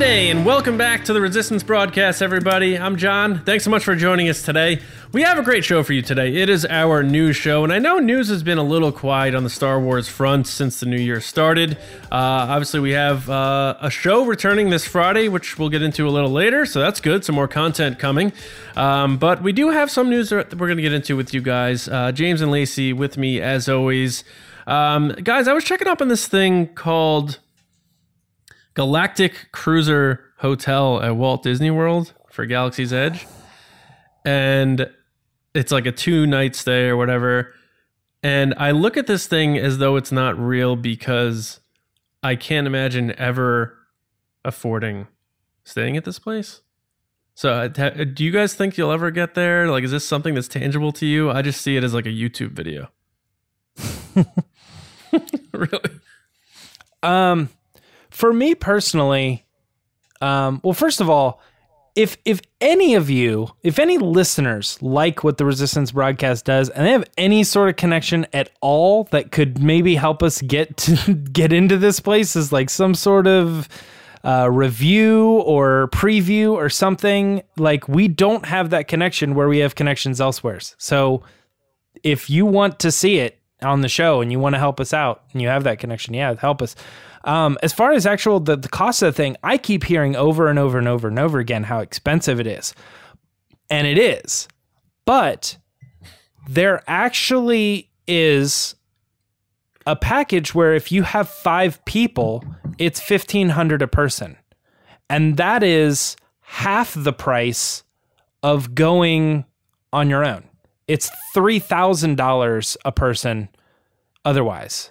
Monday, and welcome back to the Resistance broadcast, everybody. I'm John. Thanks so much for joining us today. We have a great show for you today. It is our news show, and I know news has been a little quiet on the Star Wars front since the new year started. Uh, obviously, we have uh, a show returning this Friday, which we'll get into a little later, so that's good. Some more content coming. Um, but we do have some news that we're going to get into with you guys. Uh, James and Lacey with me, as always. Um, guys, I was checking up on this thing called Galactic Cruiser Hotel at Walt Disney World for Galaxy's Edge. And it's like a two night stay or whatever. And I look at this thing as though it's not real because I can't imagine ever affording staying at this place. So, uh, do you guys think you'll ever get there? Like, is this something that's tangible to you? I just see it as like a YouTube video. really? Um, for me personally, um, well, first of all, if if any of you, if any listeners like what the Resistance broadcast does, and they have any sort of connection at all that could maybe help us get to get into this place, is like some sort of uh, review or preview or something. Like we don't have that connection where we have connections elsewhere. So if you want to see it on the show and you want to help us out and you have that connection, yeah, help us. Um, as far as actual the, the cost of the thing, I keep hearing over and over and over and over again how expensive it is. And it is. But there actually is a package where if you have five people, it's fifteen hundred a person. And that is half the price of going on your own. It's three thousand dollars a person otherwise.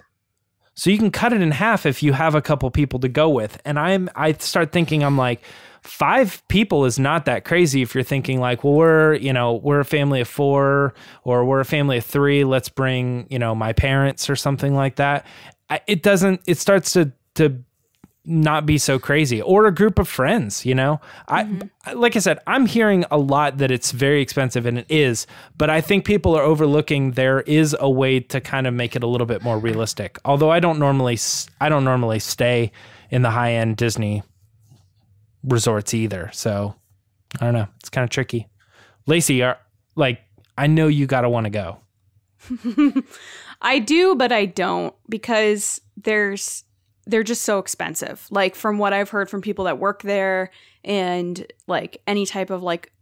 So you can cut it in half if you have a couple people to go with. And I'm I start thinking I'm like five people is not that crazy if you're thinking like, well, we're, you know, we're a family of 4 or we're a family of 3, let's bring, you know, my parents or something like that. It doesn't it starts to to not be so crazy or a group of friends you know? Mm-hmm. I like i said i'm hearing a lot that it's very expensive and it is but i think people are overlooking there is a way to kind of make it a little bit more realistic. Although i don't normally i don't normally stay in the high end disney resorts either so i don't know. It's kind of tricky. Lacey are like i know you gotta want to go. I do, but I don't because there's they're just so expensive. Like from what I've heard from people that work there and like any type of like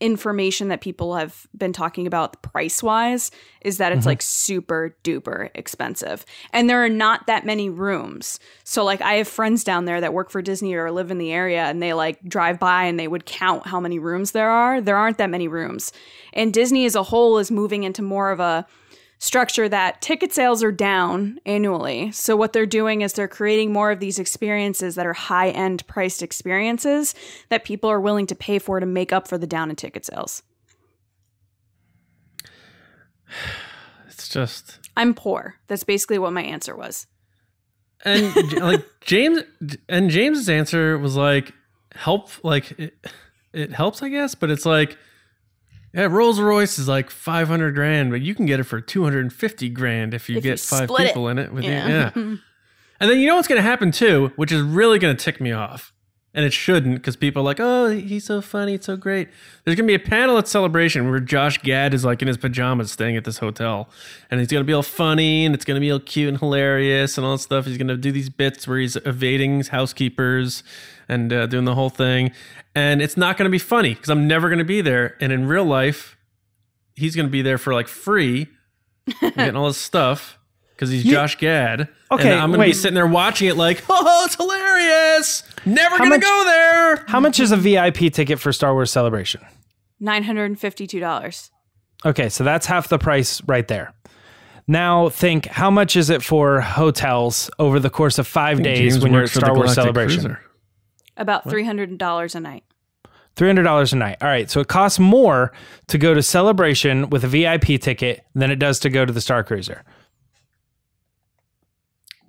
information that people have been talking about price wise is that it's Mhm. like super duper expensive. And there are not that many rooms. So like I have friends down there that work for Disney or live in the area and they like drive by and they would count how many rooms there are. There aren't that many rooms. And Disney as a whole is moving into more of a structure that ticket sales are down annually. So what they're doing is they're creating more of these experiences that are high-end priced experiences that people are willing to pay for to make up for the down in ticket sales. It's just. I'm poor. That's basically what my answer was. and like James and James's answer was like help like it, it helps I guess but it's like yeah Rolls Royce is like 500 grand but you can get it for 250 grand if you If you get five split it. people in it with Yeah. you yeah and then you know what's going to happen too which is really going to tick me off and it shouldn't because people are like oh he's so funny it's so great there's going to be a panel at celebration where josh gad is like in his pajamas staying at this hotel and he's going to be all funny and it's going to be all cute and hilarious and all that stuff he's going to do these bits where he's evading housekeepers and uh, doing the whole thing and it's not going to be funny because i'm never going to be there and in real life he's going to be there for like free getting all his stuff because he's You- josh gad Okay, and i'm going to be sitting there watching it like oh it's hilarious never going to go there how much is a vip ticket for star wars celebration $952. Okay, so that's half the price right there. Now think how much is it for hotels over the course of five days James when you're at works for the Star Wars Celebration? Cruiser. About $300 a night. Three hundred dollars a night. All right, so it costs more to go to Celebration with a VIP ticket than it does to go to the Star Cruiser.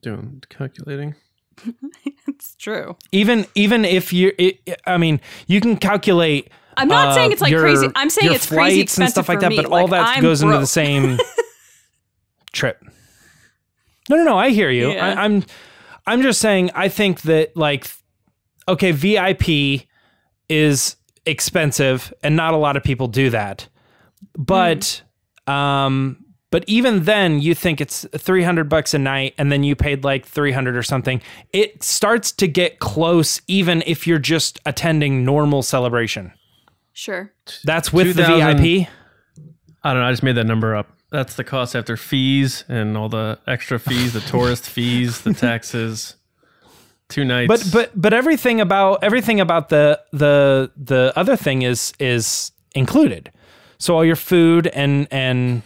doing calculating It's true. Even even if you, I mean, you can calculate. I'm not uh, saying it's like your- crazy. I'm saying your it's crazy flights and expensive stuff like for that, me. but all Like, that I'm goes into the broke. same trip. No, no, no. I hear you. Yeah. I, I'm, I'm just saying. I think that like, okay, VIP is expensive and not a lot of people do that. But um but even then you think it's 300 bucks a night and then you paid like 300 or something. It starts to get close even if you're just attending normal celebration. Sure. That's with the VIP. I don't know. I just made that number up. That's the cost after fees and all the extra fees, the tourist fees, the taxes. Two nights. But but but everything about everything about the the the other thing is is included. So all your food and and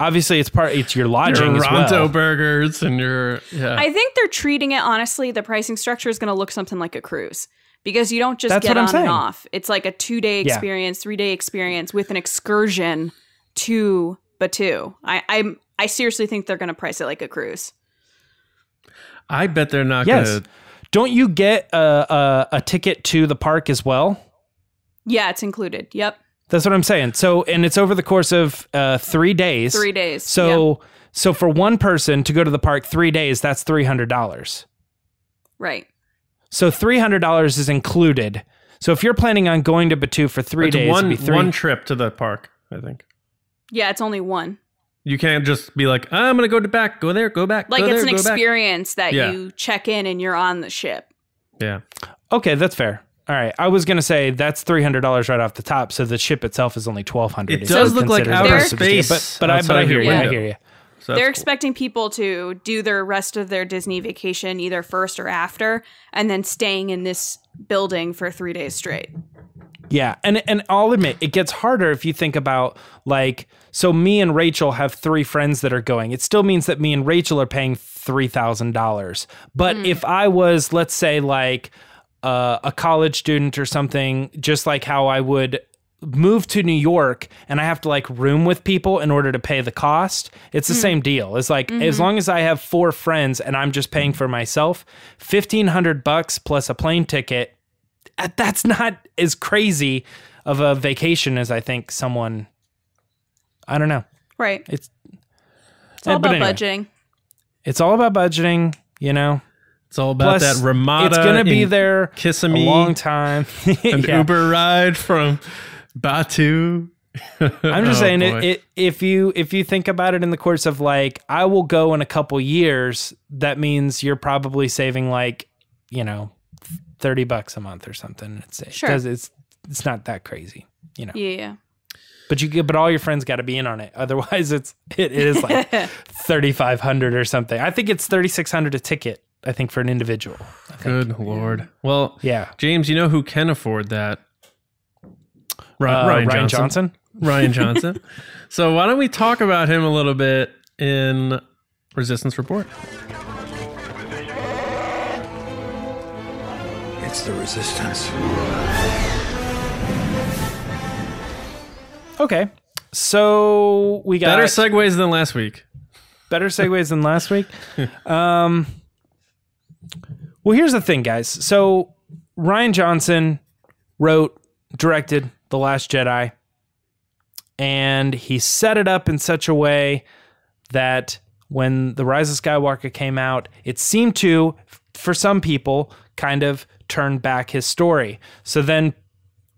obviously it's part it's your lodging your as Ronto well. burgers and your yeah. I think they're treating it honestly. The pricing structure is going to look something like a cruise because you don't just That's get on saying. and off. It's like a two day Yeah. experience, three day experience with an excursion to Batuu. I I I seriously think they're going to price it like a cruise. I bet they're not Yes. gonna. Don't you get a, a a ticket to the park as well? Yeah, it's included. Yep, That's what I'm saying. So and it's over the course of uh 3 days. three days. So so for one person to go to the park 3 days, that's $300. Right. So $300 is included. So if you're planning on going to Batuu for 3 It's days, one it'd be three, one trip to the park. I think Yeah, it's only one. You can't just be like, I'm gonna go to back, go there, go back, Like go it's there, an go back." experience that Yeah. you check in and you're on the ship. Yeah, Okay, that's fair. All right, I was gonna say that's three hundred dollars right off the top. So the ship itself is only twelve hundred. It does look like outer but but I but I hear your you. I hear you. So They're cool. expecting people to do their rest of their Disney vacation either first or after, and then staying in this building for three days straight. Yeah, and and I'll admit it gets harder if you think about like so me and Rachel have three friends that are going. It still means that me and Rachel are paying three thousand dollars. But if I was, let's say, like uh, a college student or something, just like how I would move to New York and I have to like room with people in order to pay the cost, it's the same deal. It's like as long as I have four friends and I'm just paying for myself, fifteen hundred bucks plus a plane ticket uh, that's not as crazy of a vacation as I think someone. I don't know. Right. It's It's all about anyway. budgeting. it's all about budgeting, you know. It's all about Plus, that Ramada. it's gonna be in there a Kissimmee, long time. an Yeah. Uber ride from Batuu. I'm just Oh, saying, it, it, if you if you think about it in the course of like, I will go in a couple years. That means you're probably saving like, you know, thirty bucks a month or something. It's Sure. does- it's it's not that crazy, you know. Yeah. yeah. But you get, but all your friends got to be in on it. Otherwise, it's it, it is like thirty five hundred or something. I think it's thirty six hundred a ticket. I think for an individual. Good lord. Well, Yeah, James, you know who can afford that? Ri- Uh, Rian, Rian Johnson. Johnson. Rian Johnson. so why don't we talk about him a little bit in Resistance Report? It's the resistance. Okay, so we got Better segues than last week. better segues than last week. Um, well, here's the thing, guys. So Rian Johnson wrote, directed The Last Jedi, and he set it up in such a way that when The Rise of Skywalker came out, it seemed to, for some people, kind of turn back his story. So then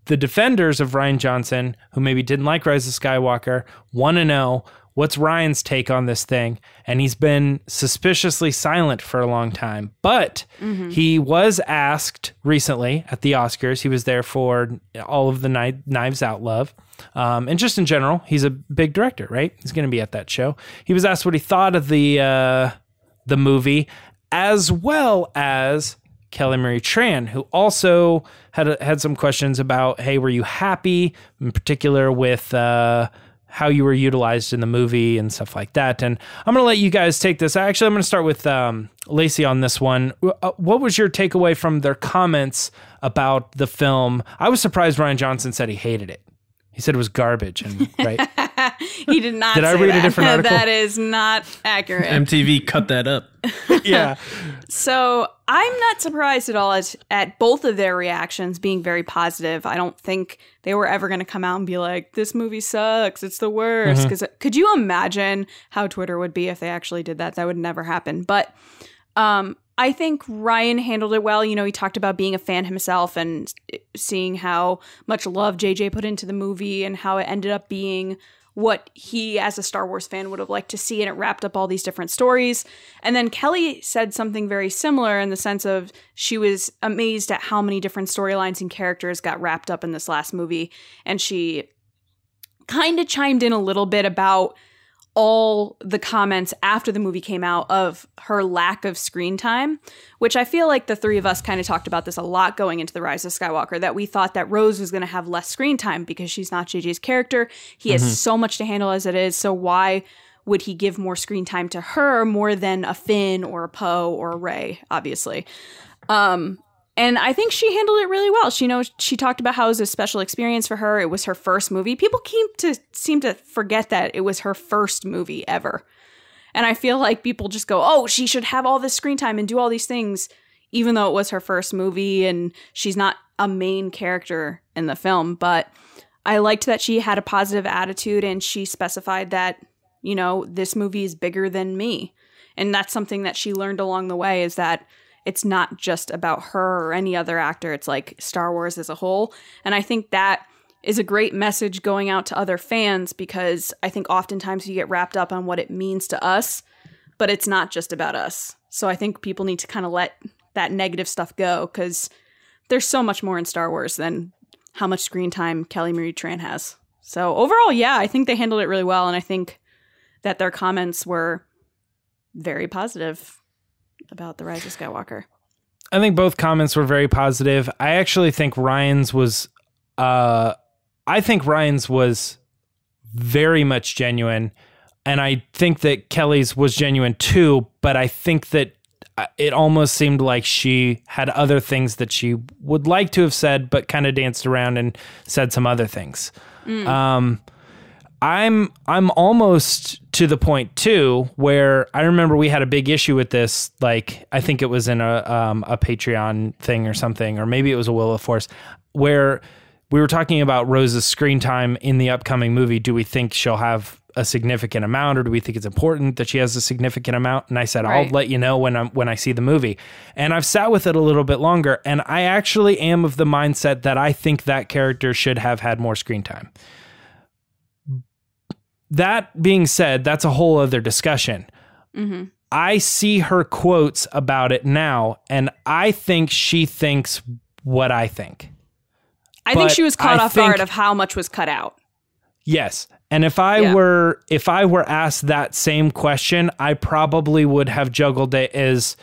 the defenders of Rian Johnson, who maybe didn't like Rise of Skywalker, want to know what's Rian's take on this thing. And he's been suspiciously silent for a long time. But he was asked recently at the Oscars. He was there for all of the Kni- Knives Out love. Um, and just in general, he's a big director, right? He's going to be at that show. He was asked what he thought of the uh, the movie, as well as Kelly Marie Tran, who also had had some questions about, hey, were you happy in particular with uh, how you were utilized in the movie and stuff like that? And I'm going to let you guys take this. Actually, I'm going to start with um, Lacey on this one. Uh, What was your takeaway from their comments about the film? I was surprised Rian Johnson said he hated it. He said it was garbage, and right. He did not. Did I say read a different article? that is not accurate. MTV cut that up. yeah, So I'm not surprised at all at, at both of their reactions being very positive. I don't think they were ever going to come out and be like, "This movie sucks. It's the worst." Because could you imagine how Twitter would be if they actually did that? That would never happen. But um, I think Rian handled it well. You know, he talked about being a fan himself and seeing how much love JJ put into the movie and how it ended up being what he, as a Star Wars fan, would have liked to see. And it wrapped up all these different stories. And then Kelly said something very similar in the sense of she was amazed at how many different storylines and characters got wrapped up in this last movie. And she kind of chimed in a little bit about all the comments after the movie came out of her lack of screen time, which I feel like the three of us kind of talked about this a lot going into The Rise of Skywalker that we thought that Rose was going to have less screen time because she's not JJ's character. He has mm-hmm. so much to handle as it is. So why would he give more screen time to her more than a Finn or a Poe or a Rey, obviously? Um, and I think she handled it really well. She knows she talked about how it was a special experience for her. It was her first movie. People seem to seem to forget that it was her first movie ever. And I feel like people just go, "Oh, she should have all this screen time and do all these things," even though it was her first movie and she's not a main character in the film. But I liked that she had a positive attitude and she specified that, you know, this movie is bigger than me. And that's something that she learned along the way is that it's not just about her or any other actor. It's like Star Wars as a whole. And I think that is a great message going out to other fans because I think oftentimes you get wrapped up on what it means to us, but it's not just about us. So I think people need to kind of let that negative stuff go because there's so much more in Star Wars than how much screen time Kelly Marie Tran has. So overall, yeah, I think they handled it really well. And I think that their comments were very positive about the Rise of Skywalker. I think both comments were very positive. I actually think Rian's was uh I think Rian's was very much genuine and I think that Kelly's was genuine too, but I think that uh, it almost seemed like she had other things that she would like to have said but kind of danced around and said some other things. Mm. Um I'm I'm almost to the point too where I remember we had a big issue with this. Like I think it was in a um, a Patreon thing or something, or maybe it was a Will of Force, where we were talking about Rose's screen time in the upcoming movie. Do we think she'll have a significant amount, or do we think it's important that she has a significant amount? And I said, right. I'll let you know when I'm when I see the movie. And I've sat with it a little bit longer, and I actually am of the mindset that I think that character should have had more screen time that being said, that's a whole other discussion. Mm-hmm. I see her quotes about it now, and I think she thinks what I think. I but think she was caught I off think, guard of how much was cut out. Yes. And if I yeah. were if I were asked that same question, I probably would have juggled it as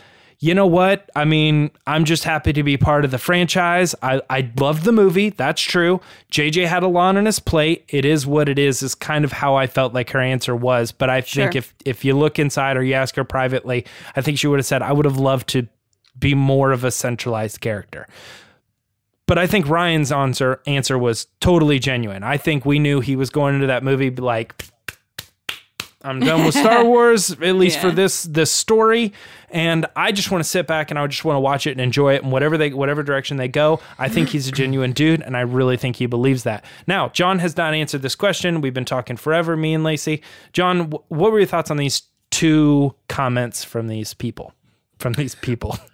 you know what? I mean, I'm just happy to be part of the franchise. I, I loved the movie. That's true. JJ had a lot on his plate. It is what it is, is kind of how I felt like her answer was. But I sure. think if, if you look inside or you ask her privately, I think she would have said, I would have loved to be more of a centralized character. But I think Rian's answer answer was totally genuine. I think we knew he was going into that movie like I'm done with Star Wars, at least yeah. for this this story. And I just want to sit back and I just want to watch it and enjoy it. And whatever they whatever direction they go, I think he's a genuine dude, and I really think he believes that. Now, John has not answered this question. We've been talking forever, me and Lacey. John, what were your thoughts on these two comments from these people? From these people.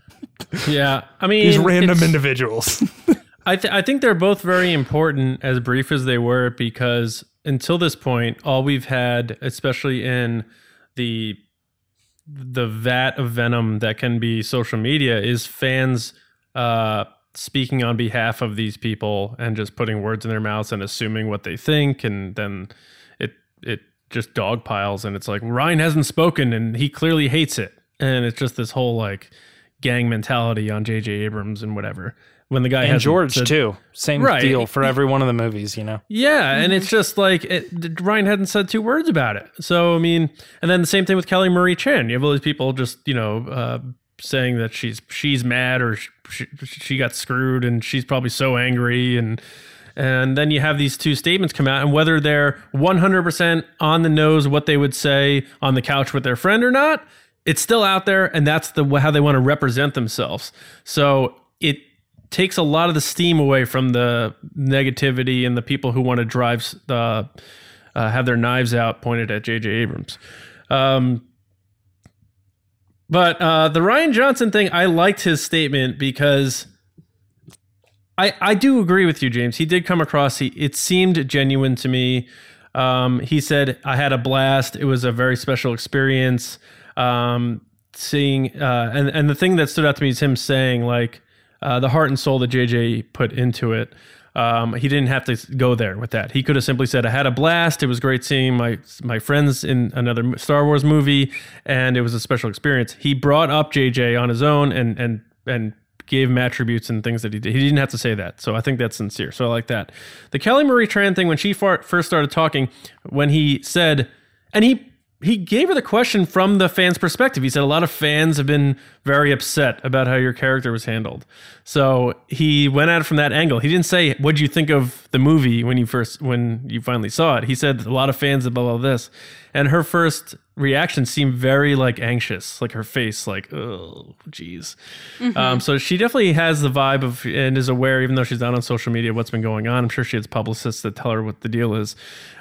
Yeah, I mean these random individuals. I th- I think they're both very important, as brief as they were, because until this point, all we've had, especially in the the vat of venom that can be social media, is fans uh, speaking on behalf of these people and just putting words in their mouths and assuming what they think, and then it it just dog piles, and it's like Rian hasn't spoken, and he clearly hates it, and it's just this whole like gang mentality on J.J. Abrams and whatever when the guy and George said, too. Same right. deal for every one of the movies, you know. Yeah, and it's just like it, Rian hadn't said two words about it. So I mean, and then the same thing with Kelly Marie Tran. You have all these people just you know uh, saying that she's she's mad or she, she got screwed and she's probably so angry and. And then you have these two statements come out, and whether they're 100% on the nose what they would say on the couch with their friend or not, it's still out there, and that's the how they want to represent themselves. So it takes a lot of the steam away from the negativity and the people who want to drive the uh, have their knives out pointed at J.J. Abrams. Um, But uh, the Rian Johnson thing, I liked his statement because I I do agree with you, James. He did come across. He it seemed genuine to me. Um, he said, "I had a blast. It was a very special experience." Um, seeing uh, and and the thing that stood out to me is him saying like uh, the heart and soul that JJ put into it. Um, he didn't have to go there with that. He could have simply said, "I had a blast. It was great seeing my my friends in another Star Wars movie, and it was a special experience." He brought up JJ on his own and and and gave him attributes and things that he did. He didn't have to say that, so I think that's sincere. So I like that. The Kelly Marie Tran thing when she first started talking, when he said, and he he gave her the question from the fans' perspective. He said a lot of fans have been very upset about how your character was handled. So he went at it from that angle. He didn't say, "What'd you think of the movie when you first when you finally saw it?" He said a lot of fans about all this, and her first reaction seemed very like anxious, like her face, like oh, geez. Um, so she definitely has the vibe of and is aware, even though she's not on social media, what's been going on. I'm sure she has publicists that tell her what the deal is.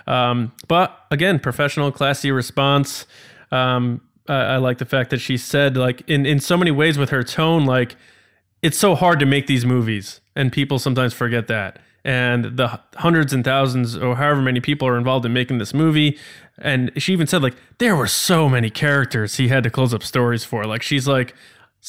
Um, but again, professional, classy response. Um, I, I like the fact that she said, like, in in so many ways with her tone, like it's so hard to make these movies, and people sometimes forget that. And the hundreds and thousands, or however many people are involved in making this movie, and she even said like there were so many characters he had to close up stories for. Like she's like,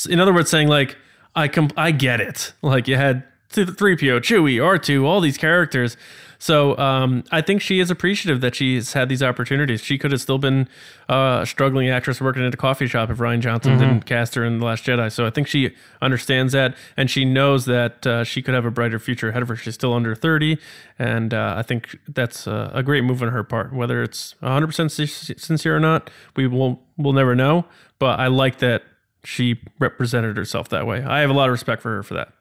in other words, saying like I com- I get it. Like you had three PO, Chewie, R two, all these characters. So um, I think she is appreciative that she's had these opportunities. She could have still been uh, a struggling actress working at a coffee shop if Rian Johnson didn't cast her in The Last Jedi. So I think she understands that, and she knows that uh, she could have a brighter future ahead of her. She's still under 30, and uh, I think that's uh, a great move on her part. Whether it's 100% sincere or not, we will we'll never know. But I like that she represented herself that way. I have a lot of respect for her for that.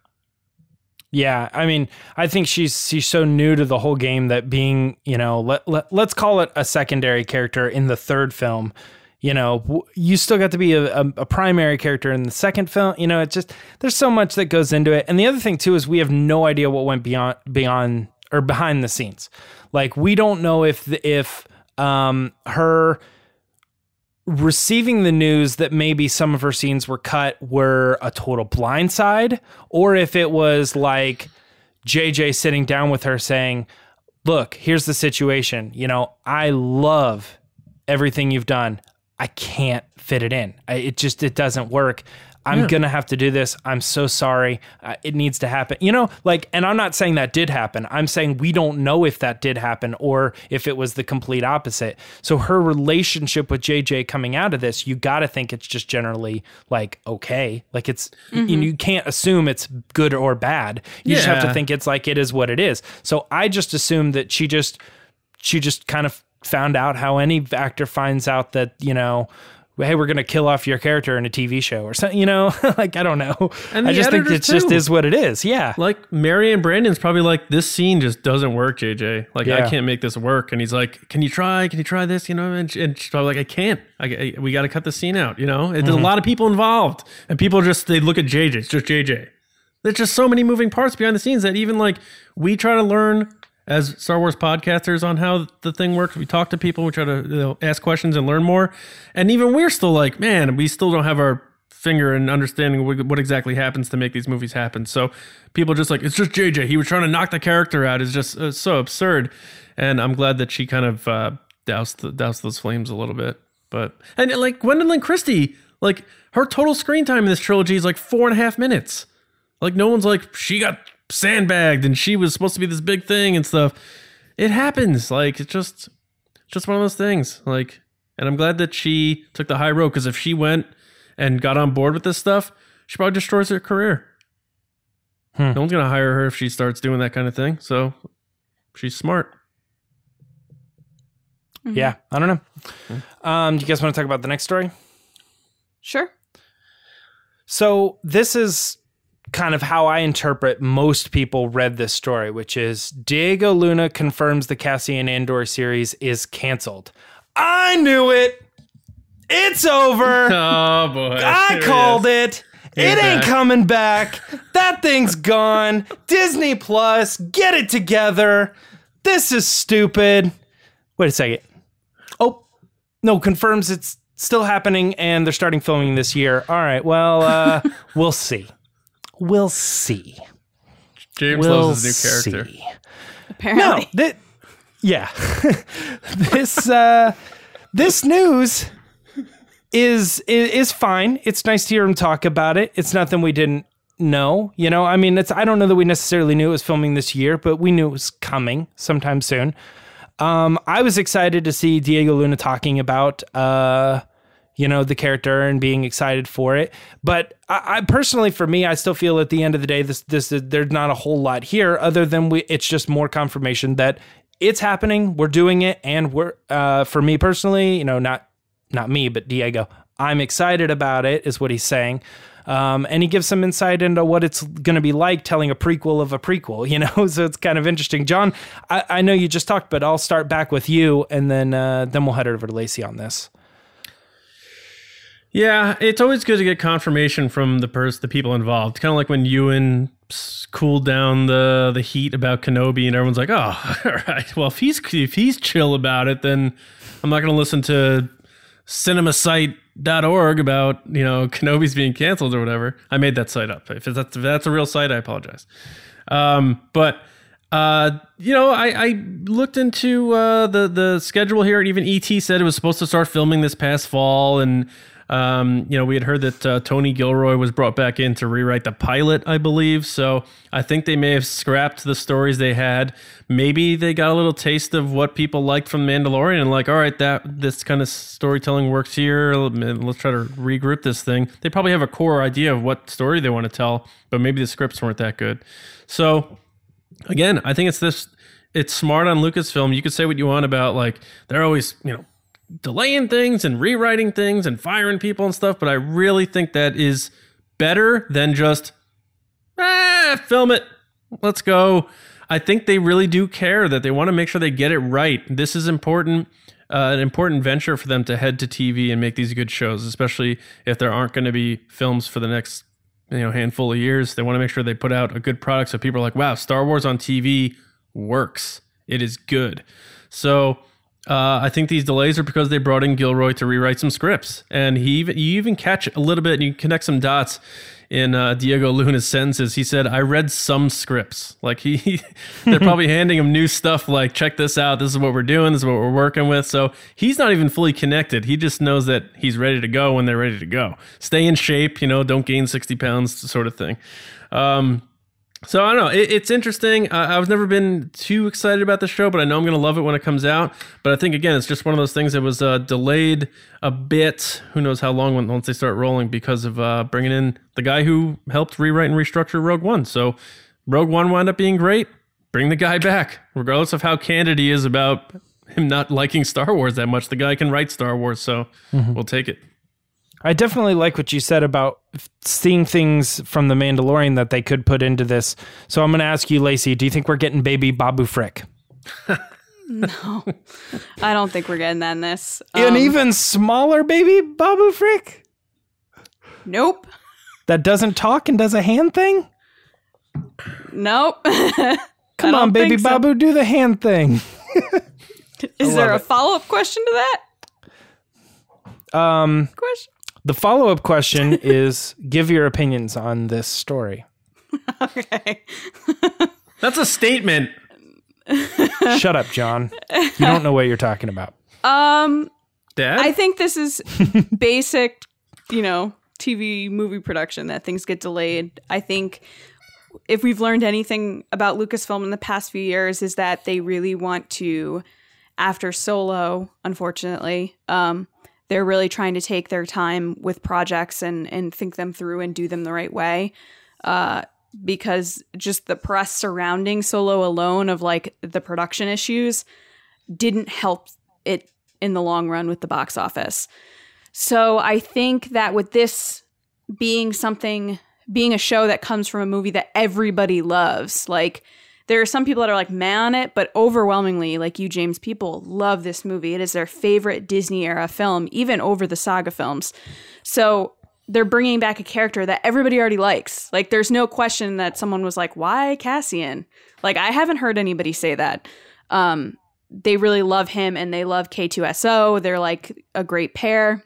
Yeah, I mean, I think she's she's so new to the whole game that being, you know, let, let let's call it a secondary character in the third film, you know, you still got to be a, a, a primary character in the second film. You know, it just there's so much that goes into it. And the other thing too is we have no idea what went beyond beyond or behind the scenes. Like we don't know if the, if um her receiving the news that maybe some of her scenes were cut were a total blindside, or if it was like JJ sitting down with her saying, Look, here's the situation. You know, I love everything you've done. I can't fit it in. I, it just it doesn't work. I'm gonna have to do this. I'm so sorry. Uh, it needs to happen. You know, like, and I'm not saying that did happen. I'm saying we don't know if that did happen or if it was the complete opposite. So her relationship with JJ coming out of this, you got to think it's just generally like okay, like it's you, you can't assume it's good or bad. You just have to think it's like it is what it is. So I just assumed that she just she just kind of found out how any actor finds out that you know hey we're gonna kill off your character in a tv show or something you know like i don't know And i just think it just is what it is yeah Like Maryann Brandon's probably like, this scene just doesn't work, JJ. Like Yeah. I can't make this work. And he's like, Can you try? Can you try this? You know, and, she- and she's probably like, I can't. I, I- we got to cut the scene out. You know, there's a mm-hmm. lot of people involved, and people just they look at JJ. It's just JJ. There's just so many moving parts behind the scenes that even like we try to learn as Star Wars podcasters on how the thing works. We talk to people, we try to you know, ask questions and learn more. And even we're still like, man, we still don't have our finger in understanding what, exactly happens to make these movies happen. So people just like, it's just JJ. He was trying to knock the character out. It's just uh, so absurd. And I'm glad that she kind of uh, doused, doused those flames a little bit. But, and like Gwendoline Christie, like her total screen time in this trilogy is like four and a half minutes. Like no one's like she got sandbagged and she was supposed to be this big thing and stuff. It happens. Like it's just just one of those things. Like and I'm glad that she took the high road because if she went and got on board with this stuff, she probably destroys her career. Hmm. No one's gonna hire her if she starts doing that kind of thing. So she's smart. yeah i don't know um do you guys want to talk about the next story Sure. So this is kind of how I interpret most people read this story, which is Diego Luna confirms the Cassian Andor series is canceled. I knew it. It's over. Oh boy. I called it. It He's ain't coming back. That thing's gone. Disney Plus, get it together. This is stupid. Wait a second. Oh, no, confirms it's still happening, and they're starting filming this year. All right, well, uh, we'll see. We'll see. James We'll loves his new character. see. Apparently. No, that yeah. this uh this news is, is is fine. It's nice to hear him talk about it. It's nothing we didn't know, you know. I mean, it's I don't know that we necessarily knew it was filming this year, but we knew it was coming sometime soon. Um I was excited to see Diego Luna talking about uh you know the character and being excited for it. But I, I personally, for me, I still feel at the end of the day, this this there's not a whole lot here other than we. It's just more confirmation that it's happening. We're doing it, and we're uh, for me personally, you know, not not me, but Diego. I'm excited about it, is what he's saying. Um, and he gives some insight into what it's going to be like telling a prequel of a prequel, you know. So it's kind of interesting. John, I, I know you just talked, but I'll start back with you, and then uh, then we'll head over to Lacey on this. Yeah, it's always good to get confirmation from the person, the people involved. Kind of like when Ewan cooled down the the heat about Kenobi, and everyone's like, "Oh, all right. Well, if he's if he's chill about it, then I'm not going to listen to cinemasite.org about you know Kenobi's being canceled or whatever." I made that site up. If that's, if that's a real site, I apologize. Um, but uh, you know, I, I looked into uh, the the schedule here, and even ET said it was supposed to start filming this past fall, and um, you know, we had heard that uh, Tony Gilroy was brought back in to rewrite the pilot, I believe. So I think they may have scrapped the stories they had. Maybe they got a little taste of what people liked from Mandalorian, and like, all right, that this kind of storytelling works here. Let's try to regroup this thing. They probably have a core idea of what story they want to tell, but maybe the scripts weren't that good. So again, I think it's this. It's smart on Lucasfilm. You could say what you want about like they're always you know delaying things and rewriting things and firing people and stuff, but I really think that is better than just ah film it. Let's go. I think they really do care that they want to make sure they get it right. This is important. Uh, an important venture for them to head to TV and make these good shows, especially if there aren't going to be films for the next you know handful of years. They want to make sure they put out a good product so people are like, "Wow, Star Wars on TV works. It is good." So uh, I think these delays are because they brought in Gilroy to rewrite some scripts, and he even you even catch a little bit and you connect some dots in uh, Diego Luna's sentences. He said, "I read some scripts." Like he, he they're probably handing him new stuff. Like, check this out. This is what we're doing. This is what we're working with. So he's not even fully connected. He just knows that he's ready to go when they're ready to go. Stay in shape. You know, don't gain sixty pounds, sort of thing. Um, so I don't know. It, it's interesting. Uh, I've never been too excited about the show, but I know I'm going to love it when it comes out. But I think again, it's just one of those things that was uh, delayed a bit. Who knows how long when, once they start rolling because of uh, bringing in the guy who helped rewrite and restructure Rogue One. So Rogue One wound up being great. Bring the guy back, regardless of how candid he is about him not liking Star Wars that much. The guy can write Star Wars, so we'll take it. I definitely like what you said about seeing things from the Mandalorian that they could put into this. So I'm going to ask you, Lacey, do you think we're getting baby Babu Frick? no, I don't think we're getting that in this. An Um, even smaller baby Babu Frick Nope. that doesn't talk and does a hand thing? Nope. Come on, baby Babu, do the hand thing. Is there a follow up question to that Um, question? The follow up question is give your opinions on this story. Okay. That's a statement. Shut up, John. You don't know what you're talking about. Um, Dad? I think this is basic, you know, TV movie production that things get delayed. I think if we've learned anything about Lucasfilm in the past few years is that they really want to after Solo, unfortunately, um they're really trying to take their time with projects and and think them through and do them the right way. Uh because just the press surrounding Solo alone of like the production issues didn't help it in the long run with the box office. So I think that with this being something, being a show that comes from a movie that everybody loves, like there are some people that are like meh on it, but overwhelmingly, like you, James, people love this movie. It is their favorite Disney era film, even over the saga films. So they're bringing back a character that everybody already likes. Like there's no question that someone was like, why Cassian? Like I haven't heard anybody say that. Um, they really love him and they love K2SO. They're like a great pair.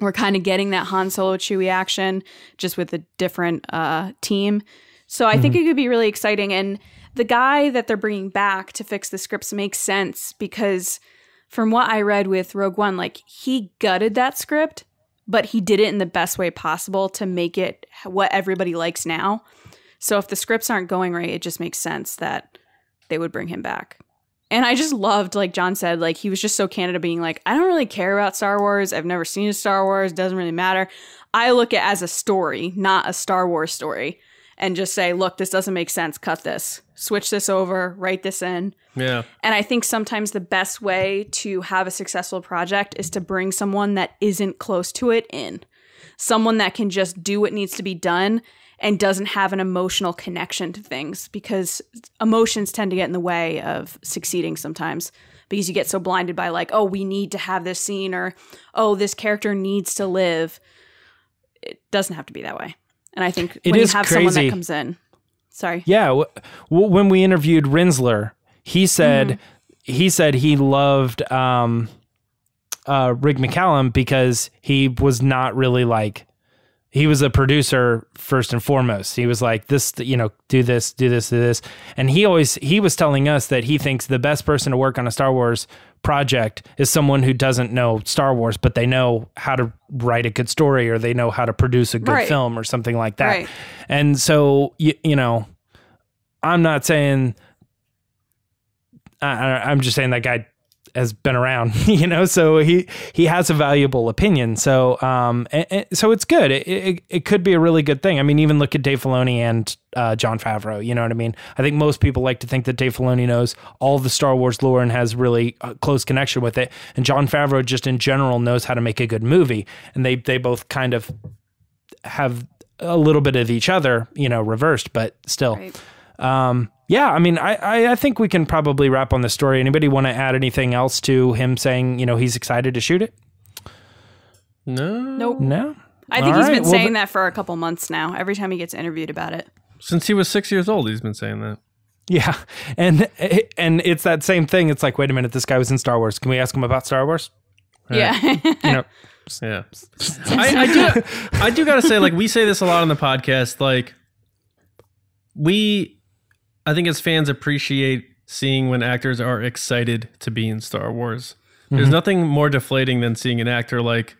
we're kind of getting that Han Solo Chewie action just with a different uh, team. So I think it could be really exciting. And the guy that they're bringing back to fix the scripts makes sense because from what I read with Rogue One, like he gutted that script, but he did it in the best way possible to make it what everybody likes now. So if the scripts aren't going right, it just makes sense that they would bring him back. And I just loved, like John said, like he was just so candid of being like, I don't really care about Star Wars. I've never seen a Star Wars. Doesn't really matter. I look at it as a story, not a Star Wars story, and just say, look, this doesn't make sense. Cut this. Switch this over. Write this in. Yeah. And I think sometimes the best way to have a successful project is to bring someone that isn't close to it in. Someone that can just do what needs to be done and doesn't have an emotional connection to things because emotions tend to get in the way of succeeding sometimes because you get so blinded by like oh we need to have this scene or oh this character needs to live it doesn't have to be that way and i think It when you have someone that comes in sorry Yeah, w- w- when we interviewed Rinzler, he said Mm-hmm. he said he loved um, uh, Rick McCallum because he was not really like he was a producer first and foremost. He was like this, you know, do this, do this, do this, and he always he was telling us that he thinks the best person to work on a Star Wars project is someone who doesn't know Star Wars, but they know how to write a good story or they know how to produce a good Right. film or something like that. Right. And so, you, you know, I'm not saying, I, I- I'm just saying that guy has been around, you know, so he, he has a valuable opinion. So, um, so it's good. It, it, it could be a really good thing. I mean, even look at Dave Filoni and, uh, Jon Favreau, you know what I mean? I think most people like to think that Dave Filoni knows all the Star Wars lore and has really uh, close connection with it. And Jon Favreau just in general knows how to make a good movie. And they, they both kind of have a little bit of each other, you know, reversed, but still. Right. Um, yeah, I mean, I, I, I think we can probably wrap on the story. Anybody want to add anything else to him saying, you know, he's excited to shoot it? No. nope No. i think All he's right, been well, saying th- that for a couple months now every time he gets interviewed about it Since he was six years old, he's been saying that. Yeah, and and it's that same thing. It's like, wait a minute, this guy was in Star Wars. Can we ask him about Star Wars? yeah You know, Yeah. I, I do I do gotta say, like, we say this a lot on the podcast, like we I think as fans appreciate seeing when actors are excited to be in Star Wars. There's nothing more deflating than seeing an actor like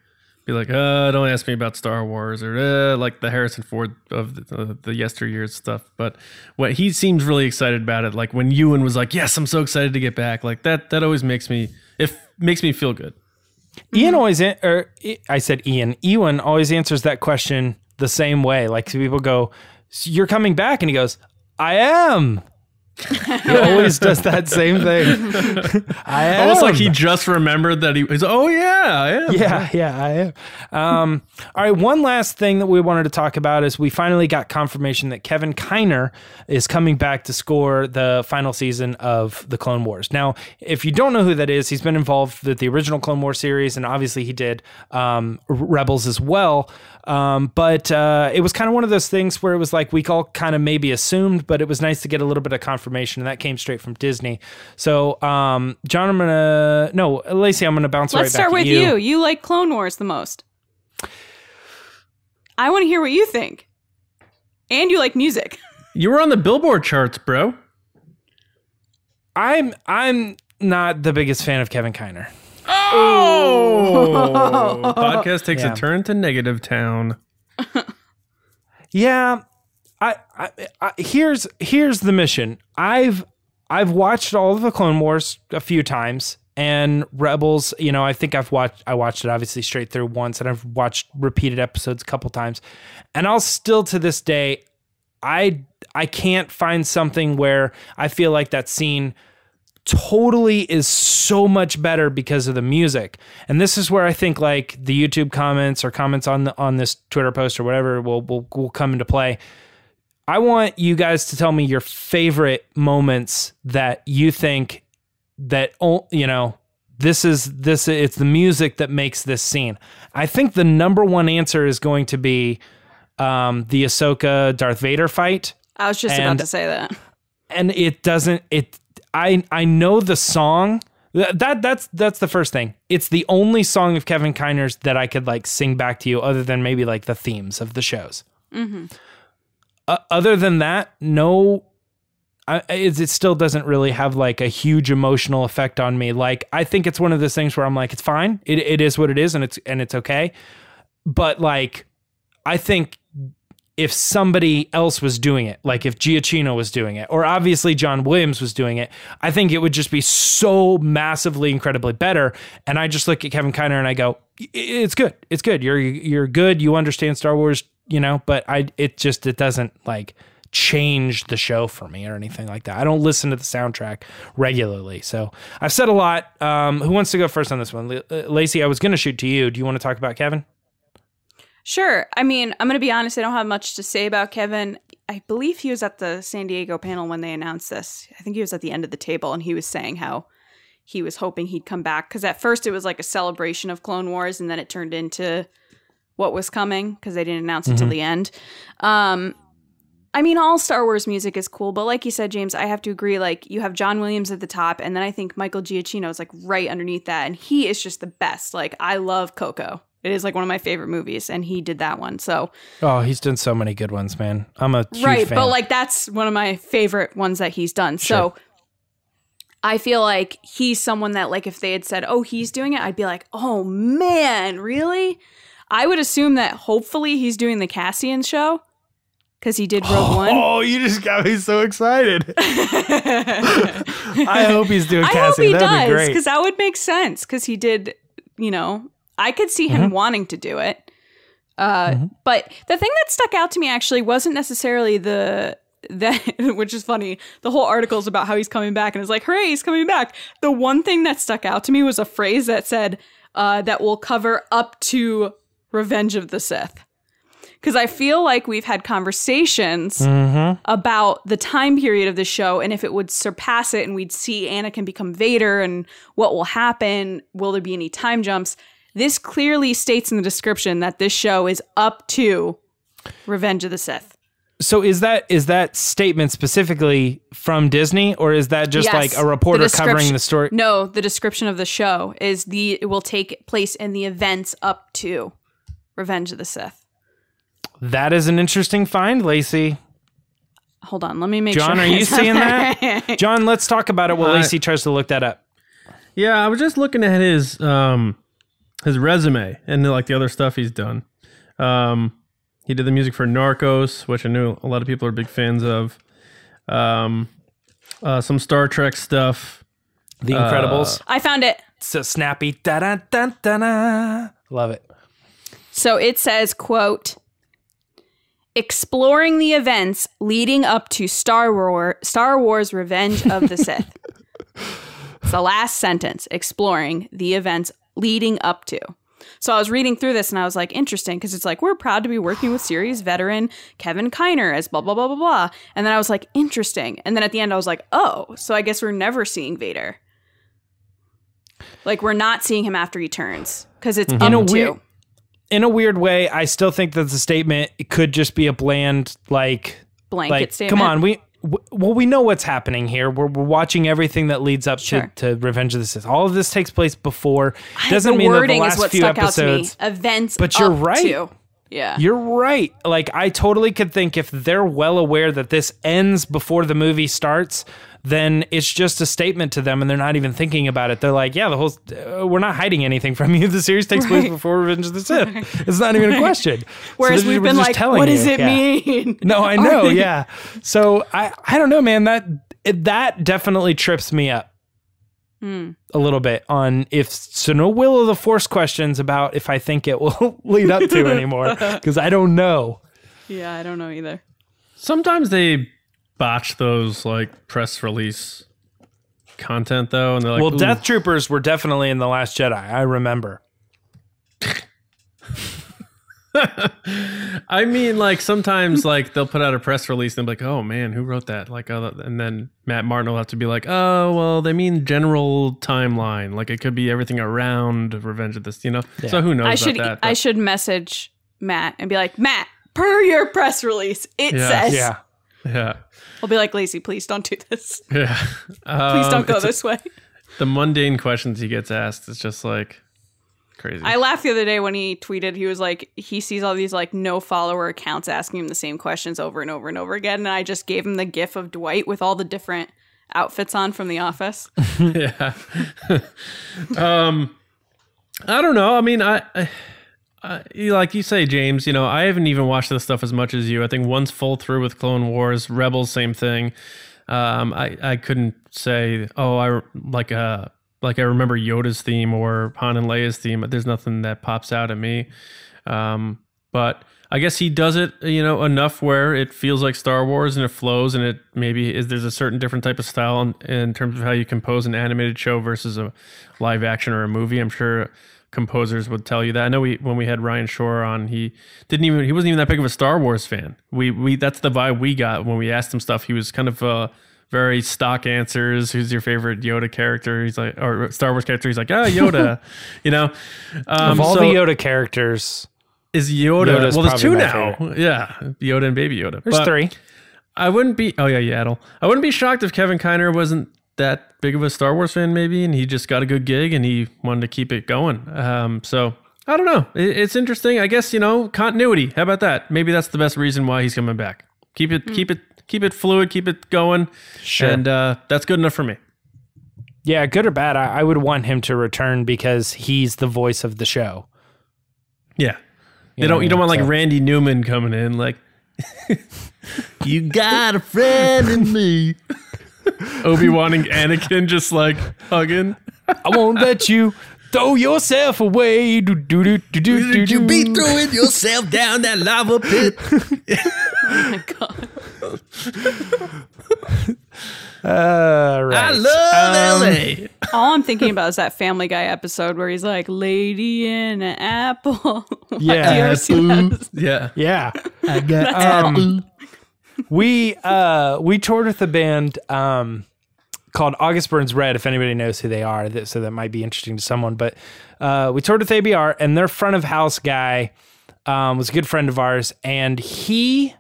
be like, uh, don't ask me about Star Wars or uh, like the Harrison Ford of the, the, the yesteryears stuff. But what he seems really excited about it, like when Ewan was like, yes, I'm so excited to get back. Like that, that always makes me, it makes me feel good. Ian always, or I- I said Ian. Ewan always answers that question the same way. Like people go, "So "You're coming back," and he goes, "I am." he always does that same thing. I am. Almost like he just remembered that he was, oh yeah, I am. yeah, yeah, I am. Um, all right, one last thing that we wanted to talk about is we finally got confirmation that Kevin Kiner is coming back to score the final season of the Clone Wars. Now, if you don't know who that is, he's been involved with the original Clone Wars series, and obviously he did um, Rebels as well. Um, but uh, it was kind of one of those things where it was like we all kind of maybe assumed, but it was nice to get a little bit of confirmation, and that came straight from Disney. So, um, John, I'm gonna no, Lacey, I'm gonna bounce right now. Let's right start back with at you. you. like Clone Wars the most. I want to hear what you think. And you like music. You were on the Billboard charts, bro. I'm I'm not the biggest fan of Kevin Kiner. Oh, podcast takes Yeah. a turn to negative town. Yeah, I, I, I here's here's the mission. I've I've watched all of the Clone Wars a few times and Rebels. You know, I think I've watched I watched it obviously straight through once, and I've watched repeated episodes a couple times, and I'll still to this day, I I can't find something where I feel like that scene totally is so much better because of the music. And this is where I think like the YouTube comments or comments on the, on this Twitter post or whatever will will will come into play. I want you guys to tell me your favorite moments that you think that you know this is this it's the music that makes this scene. I think the number one answer is going to be um, the Ahsoka Darth Vader fight I was just And- about to say that. and it doesn't it I I know the song Th- That that's that's the first thing. It's the only song of Kevin Kiner's that I could like sing back to you, other than maybe like the themes of the shows. Uh, other than that, no. I, it, it still doesn't really have like a huge emotional effect on me. Like I think it's one of those things where I'm like, it's fine. It it is what it is, and it's and it's okay. But like, I think if somebody else was doing it, like if Giacchino was doing it, or obviously John Williams was doing it, I think it would just be so massively, incredibly better. And I just look at Kevin Kiner and I go, "It's good. It's good. You're you're good. You understand Star Wars, you know." But I, it just it doesn't like change the show for me or anything like that. I don't listen to the soundtrack regularly, so I've said a lot. Um, who wants to go first on this one? L- uh, Lacey, I was going to shoot to you. Do you want to talk about Kevin? Sure. I mean, I'm going to be honest, I don't have much to say about Kevin. I believe he was at the San Diego panel when they announced this. I think he was at the end of the table and he was saying how he was hoping he'd come back because at first it was like a celebration of Clone Wars and then it turned into what was coming because they didn't announce it till the end. Um, I mean, all Star Wars music is cool, but like you said, James, I have to agree. Like, you have John Williams at the top, and then I think Michael Giacchino is like right underneath that, and he is just the best. Like, I love Coco. It is like one of my favorite movies, and he did that one. So, Oh, he's done so many good ones, man. I'm a huge right, fan. but like that's one of my favorite ones that he's done. So, I feel like he's someone that, like, if they had said, "Oh, he's doing it," I'd be like, "Oh man, really?" I would assume that hopefully he's doing the Cassian show because he did Rogue One. Oh, you just got me so excited. I hope he's doing I hope he That'd does because that would make sense because he did, you know, I could see Mm-hmm. him wanting to do it. Uh, But the thing that stuck out to me actually wasn't necessarily the that which is funny. The whole article is about how he's coming back and it's like, hooray, he's coming back. The one thing that stuck out to me was a phrase that said uh, that will cover up to Revenge of the Sith. Because I feel like we've had conversations Mm-hmm. about the time period of the show and if it would surpass it and we'd see Anakin become Vader and what will happen. Will there be any time jumps? This clearly states in the description that this show is up to Revenge of the Sith. So is that is that statement specifically from Disney, or is that just Yes, like a the reporter covering the story? No, the description of the show is the it will take place in the events up to Revenge of the Sith. That is an interesting find, Lacey. Hold on, let me make John, sure. John, are you seeing that? John, let's talk about it while Uh, Lacey tries to look that up. Yeah, I was just looking at his um his resume and like the other stuff he's done. Um he did the music for Narcos, which I knew a lot of people are big fans of. Um uh, some Star Trek stuff. The Incredibles. I found it. so snappy. Da da da da da. Love it. So it says, quote, exploring the events leading up to Star Wars Star Wars Revenge of the Sith. it's the last sentence, exploring the events leading up to. So I was reading through this and I was like, interesting, because it's like, we're proud to be working with series veteran Kevin Kiner as blah, blah, blah, blah, blah. And then I was like, interesting. And then at the end, I was like, oh, so I guess we're never seeing Vader. Like, we're not seeing him after he turns, because it's mm-hmm. In up a to. weird- In a weird way, I still think that the statement could just be a bland like blanket like statement. come on we w- well we know what's happening here we're, we're watching everything that leads up Sure. to, to revenge of the sith all of this takes place before I- doesn't mean that the last is what few stuck episodes out to me. Events, But you're right. to. Yeah, you're right like i totally could think if they're well aware that this ends before the movie starts then it's just a statement to them and they're not even thinking about it they're like yeah the whole uh, we're not hiding anything from you the series takes place before revenge of the sith it's not even a question Whereas they're we've been like, telling what does you. it Yeah. mean? No, I know. yeah. So I I don't know, man. That it, that definitely trips me up A little bit on if so. No will of the force questions about if I think it will lead up to anymore because I don't know. Yeah, I don't know either. Sometimes they botch those like press release content though, and they're like, well, "Ooh, Death Troopers were definitely in the Last Jedi. I remember. I mean, like sometimes, like they'll put out a press release and be like, "Oh man, who wrote that?" Like, oh, and then Matt Martin will have to be like, "Oh, well, they mean general timeline. Like, it could be everything around Revenge of this, you know." So who knows I should about that? I should message Matt and be like, Matt, per your press release, it Yeah. says. Yeah. yeah, I'll be like, Lacey, please don't do this. yeah. Please Um, don't go it's a- this way. the mundane questions he gets asked is just like crazy. I laughed the other day when he tweeted. He was like, he sees all these like no follower accounts asking him the same questions over and over and over again, and I just gave him the gif of Dwight with all the different outfits on from The Office. yeah. um, I don't know. I mean, I, I, I, like you say, James. You know, I haven't even watched this stuff as much as you. I think one's full through with Clone Wars, Rebels, same thing. Um, I I couldn't say, oh, I like a. Like I remember Yoda's theme or Han and Leia's theme, but there's nothing that pops out at me. Um, but I guess he does it, you know, enough where it feels like Star Wars and it flows, and it maybe is there's a certain different type of style in, in terms of how you compose an animated show versus a live action or a movie. I'm sure composers would tell you that. I know we when we had Ryan Shore on, he didn't even he wasn't even that big of a Star Wars fan. We we that's the vibe we got when we asked him stuff. He was kind of uh very stock answers. Who's your favorite Yoda character? He's like, or Star Wars character. He's like, ah, Yoda. you know, um, of all so- the Yoda characters, is Yoda. Yoda's well, there's two now. Yeah, Yoda and Baby Yoda. there's But three. I wouldn't be. Oh yeah, Yaddle. I wouldn't be shocked if Kevin Kiner wasn't that big of a Star Wars fan, maybe, and he just got a good gig and he wanted to keep it going. Um, so I don't know. It, it's interesting. I guess you know continuity. How about that? Maybe that's the best reason why he's coming back. Keep it, keep it, keep it fluid. Keep it going. Sure. And uh, that's good enough for me. Yeah, good or bad, I, I would want him to return because he's the voice of the show. Yeah. You They don't. You don't want like? So- Randy Newman coming in like. you got a friend in me. Obi Wan and Anakin just like hugging. I won't let you throw yourself away. Do, do, do, do, do, do, do. throwing yourself down that lava pit? Oh my god. All right. I love Um, LA. All I'm thinking about is that Family Guy episode where he's like, "Lady in an apple." Yeah. Do you ever see that? Yeah. Yeah. I got Um, we uh we toured with a band um called August Burns Red if anybody knows who they are that, so that might be interesting to someone but uh we toured with ABR and their front of house guy um was a good friend of ours and he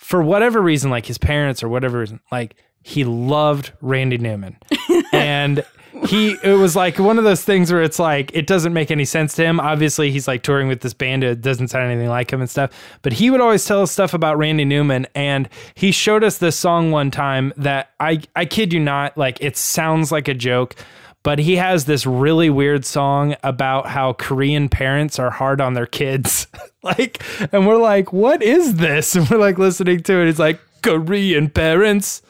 for whatever reason like his parents or whatever reason like he loved Randy Newman. And he it was like one of those things where it's like it doesn't make any sense to him. Obviously he's like touring with this band it doesn't sound anything like him and stuff. But he would always tell us stuff about randy newman and he showed us this song one time that i i kid you not like it sounds like a joke but he has this really weird song about how korean parents are hard on their kids like and we're like what is this and we're like listening to it it's like korean parents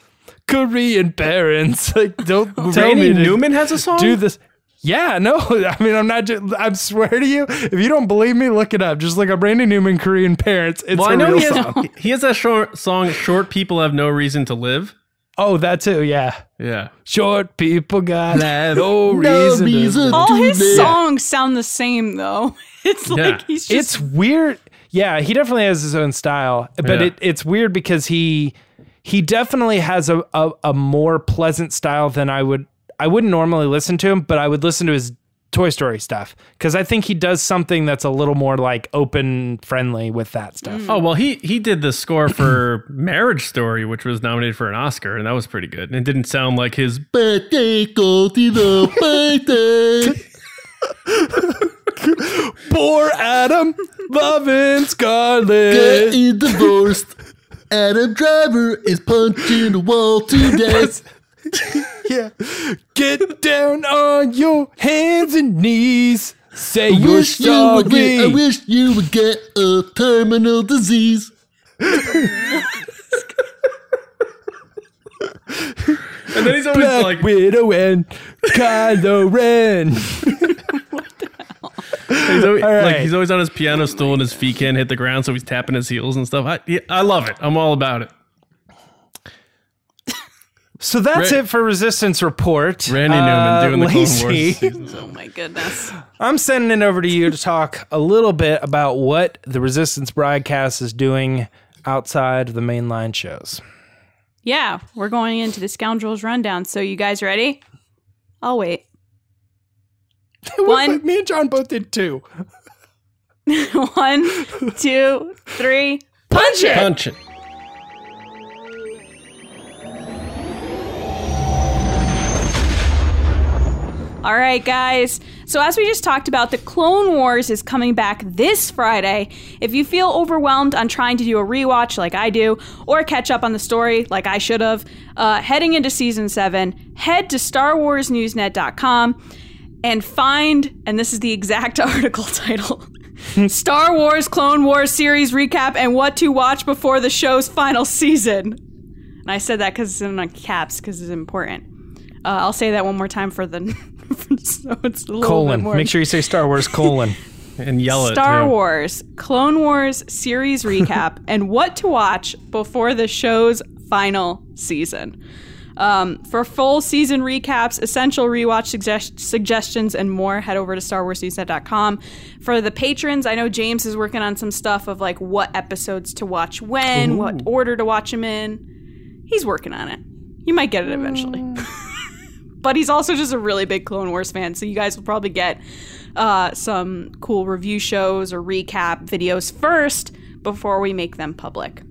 Korean parents. Like, don't tell Randy me Newman has a song. do this. Yeah, no, I mean, I'm not. Just, I swear to you, if you don't believe me, look it up. Just look up Randy Newman Korean parents. It's well, a I know real he has. song. He has that short song. Short people have no reason to live. Oh, that too. Yeah, Yeah. short people got Have no no reason. to reason. All his live. songs sound the same though. It's like Yeah. he's just It's weird. Yeah, he definitely has his own style, but Yeah. it, it's weird because he he definitely has a, a a more pleasant style than I would. I wouldn't normally listen to him, but I would listen to his Toy Story stuff because I think he does something that's a little more like open friendly with that stuff. Oh well, he he did the score for Marriage Story, which was nominated for an Oscar, and that was pretty good. And it didn't sound like his birthday go to the birthday. Poor Adam loving Scarlett. Get divorced. Adam Driver is punching the wall today. Yeah. Get down on your hands and knees. Say I you're sorry. wish you would get a terminal disease. and then he's always Black like, Widow and Kylo Ren. he's always, All like he's always on his piano stool and his feet can't hit the ground, so he's tapping his heels and stuff. I, yeah, I love it. I'm all about it. So that's Ra- it for Resistance Report. Randy Uh, Newman doing the Clone Wars season oh my goodness. I'm sending it over to you to talk a little bit about what the Resistance broadcast is doing outside of the mainline shows. Yeah, we're going into the scoundrels rundown. So you guys ready? I'll wait. One. Me and John both did too. One, two, three. Punch it! Punch it. All right, guys. So, as we just talked about, the Clone Wars is coming back this Friday. If you feel overwhelmed on trying to do a rewatch like I do, or catch up on the story like I should have, uh, heading into season seven, head to StarWarsNewsNet.com and find, and this is the exact article title Star Wars Clone Wars series recap and what to watch before the show's final season. And I said that because it's in caps because it's important. Uh, I'll say that one more time for the. so it's a little bit colon. more. Make sure you say Star Wars colon. And yell it. Star. Wars Clone Wars series recap and what to watch before the show's final season. Um, for full season recaps, essential rewatch suggest- suggestions, and more, head over to StarWarsNewsNet.com. For the patrons, I know James is working on some stuff of like what episodes to watch when, what order to watch them in. He's working on it. You might get it eventually. But he's also just a really big Clone Wars fan, so you guys will probably get uh, some cool review shows or recap videos first before we make them public.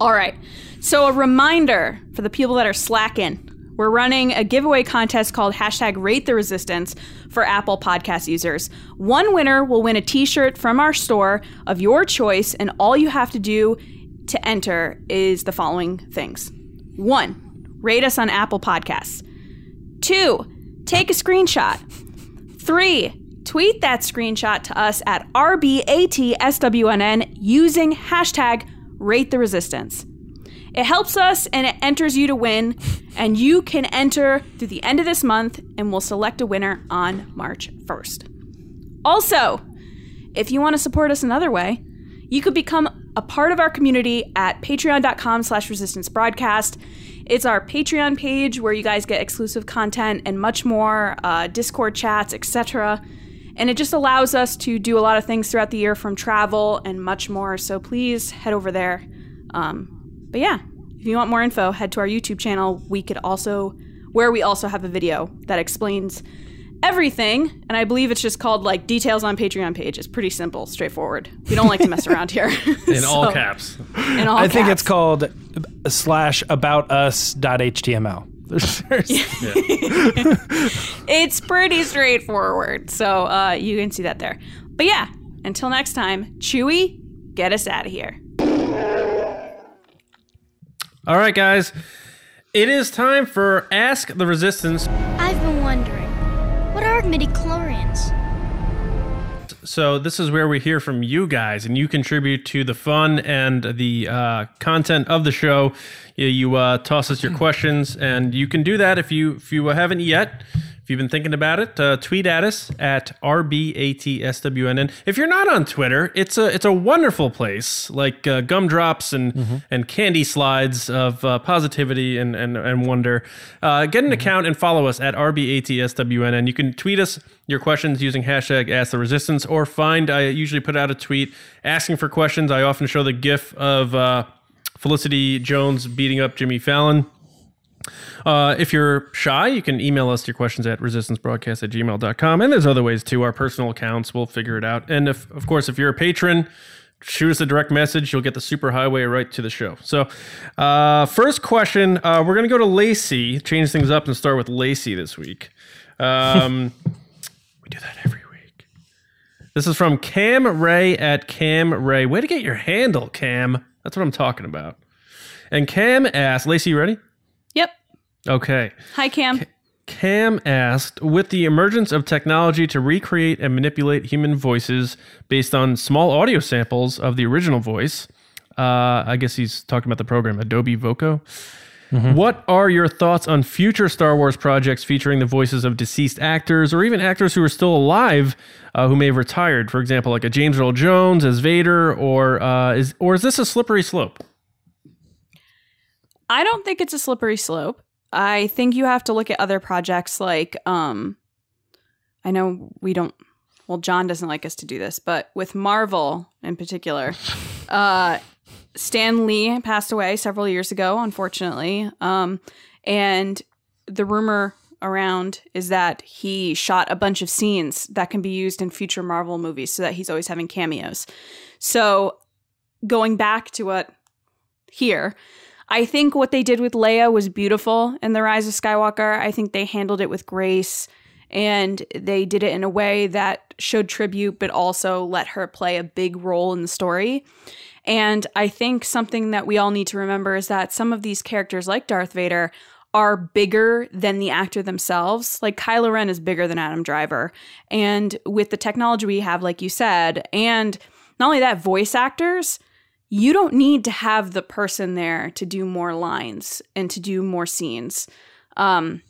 All right. So, a reminder for the people that are slacking. We're running a giveaway contest called hashtag rate the resistance for Apple podcast users. One winner will win a t shirt from our store of your choice, and all you have to do to enter is the following things one, rate us on Apple Podcasts. Two, take a screenshot. Three, tweet that screenshot to us at RBATSWNN using hashtag rate the resistance. It helps us and it enters you to win, and you can enter through the end of this month, and we'll select a winner on March 1st. Also, if you want to support us another way, you could become a part of our community at patreon.com slash resistance broadcast. It's our Patreon page where you guys get exclusive content and much more, uh, Discord chats, etc. And it just allows us to do a lot of things throughout the year from travel and much more. So please head over there. Um, but yeah, if you want more info, head to our YouTube channel. We could also, where we also have a video that explains everything. And I believe it's just called like details on Patreon page. It's pretty simple, straightforward. We don't like to mess around here. In all caps. In all I think it's called slash about us dot html. It's pretty straightforward. So uh, you can see that there. But yeah, until next time, Chewy, get us out of here. All right, guys. It is time for Ask the Resistance. I've been wondering, what are midichlorians? So this is where we hear from you guys, and you contribute to the fun and the uh, content of the show. You, you uh, toss us your questions, and you can do that if you if you haven't yet. If you've been thinking about it, uh, tweet at us at rbatswnn. If you're not on Twitter, it's a it's a wonderful place, like uh, gumdrops and and candy slides of uh, positivity and and, and wonder. Uh, get an account and follow us at rbatswnn. You can tweet us your questions using hashtag Ask the Resistance, or find. I usually put out a tweet asking for questions. I often show the GIF of uh, Felicity Jones beating up Jimmy Fallon. Uh, if you're shy, you can email us your questions at resistancebroadcast at gmail.com. And there's other ways too. Our personal accounts, we'll figure it out. And if, of course, if you're a patron, shoot us a direct message. You'll get the super highway right to the show. So, uh, first question uh, we're going to go to Lacey, change things up and start with Lacey this week. Um, we do that every week. This is from Cam Ray at Cam Ray. Way to get your handle, Cam. That's what I'm talking about. And Cam asked, Lacey, you ready? Yep. Okay. Hi, Cam. Cam asked, with the emergence of technology to recreate and manipulate human voices based on small audio samples of the original voice, uh, I guess he's talking about the program Adobe Voco. What are your thoughts on future Star Wars projects featuring the voices of deceased actors or even actors who are still alive uh, who may have retired? For example, like a James Earl Jones as Vader, or uh, is or is this a slippery slope? I don't think it's a slippery slope. I think you have to look at other projects like um I know we don't well John doesn't like us to do this, but with Marvel in particular, uh Stan Lee passed away several years ago, unfortunately. Um and the rumor around is that he shot a bunch of scenes that can be used in future Marvel movies so that he's always having cameos. So going back to what here, I think what they did with Leia was beautiful in The Rise of Skywalker. I think they handled it with grace And they did it in a way that showed tribute, but also let her play a big role in the story. And I think something that we all need to remember is that some of these characters, like Darth Vader, are bigger than the actor themselves. Like Kylo Ren is bigger than Adam Driver. And with the technology we have, like you said, and not only that, voice actors, you don't need to have the person there to do more lines and to do more scenes. Um,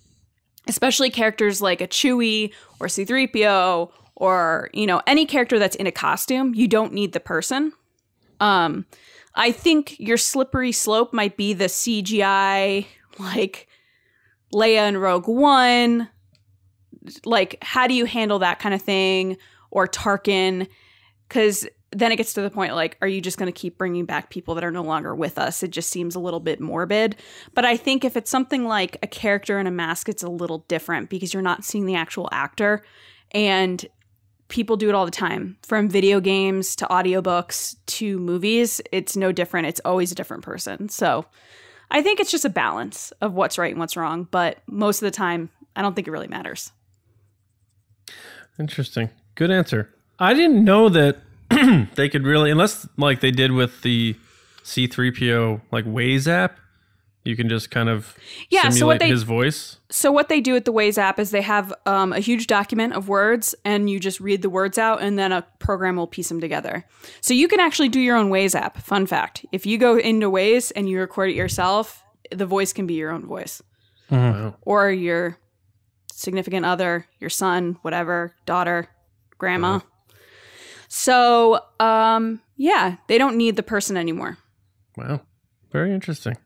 especially characters like a Chewie or C3PO or, you know, any character that's in a costume, you don't need the person. Um, I think your slippery slope might be the CGI, like Leia and Rogue One. Like, how do you handle that kind of thing? Or Tarkin? Because then it gets to the point like, are you just going to keep bringing back people that are no longer with us? It just seems a little bit morbid. But I think if it's something like a character in a mask, it's a little different because you're not seeing the actual actor. And people do it all the time from video games to audiobooks to movies. It's no different. It's always a different person. So I think it's just a balance of what's right and what's wrong. But most of the time, I don't think it really matters. Interesting. Good answer. I didn't know that they could really, unless like they did with the C3PO like Waze app, you can just kind of Yeah, so what they- his voice. So what they do with the Waze app is they have um, a huge document of words, and you just read the words out, and then a program will piece them together. So you can actually do your own Waze app. Fun fact: if you go into Waze and you record it yourself, the voice can be your own voice, Wow. or your significant other, your son, whatever, daughter, grandma. So um, yeah, they don't need the person anymore. Wow. Very interesting.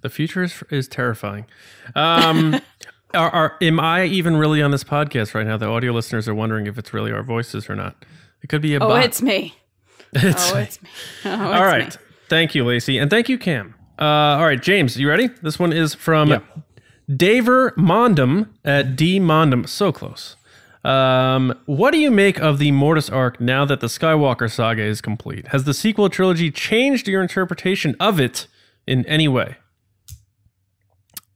The future is, is terrifying. Um, are, are, am I even really on this podcast right now? The audio listeners are wondering if it's really our voices or not. It could be a Oh, bot. it's me. It's- Oh, it's me. Oh, it's all right. me. Thank you, Lacey. And thank you, Cam. Uh, all right, James, you ready? This one is from Yeah. Daver Mondum at D Mondum. So close. Um, what do you make of the Mortis arc now that the Skywalker saga is complete? Has the sequel trilogy changed your interpretation of it in any way?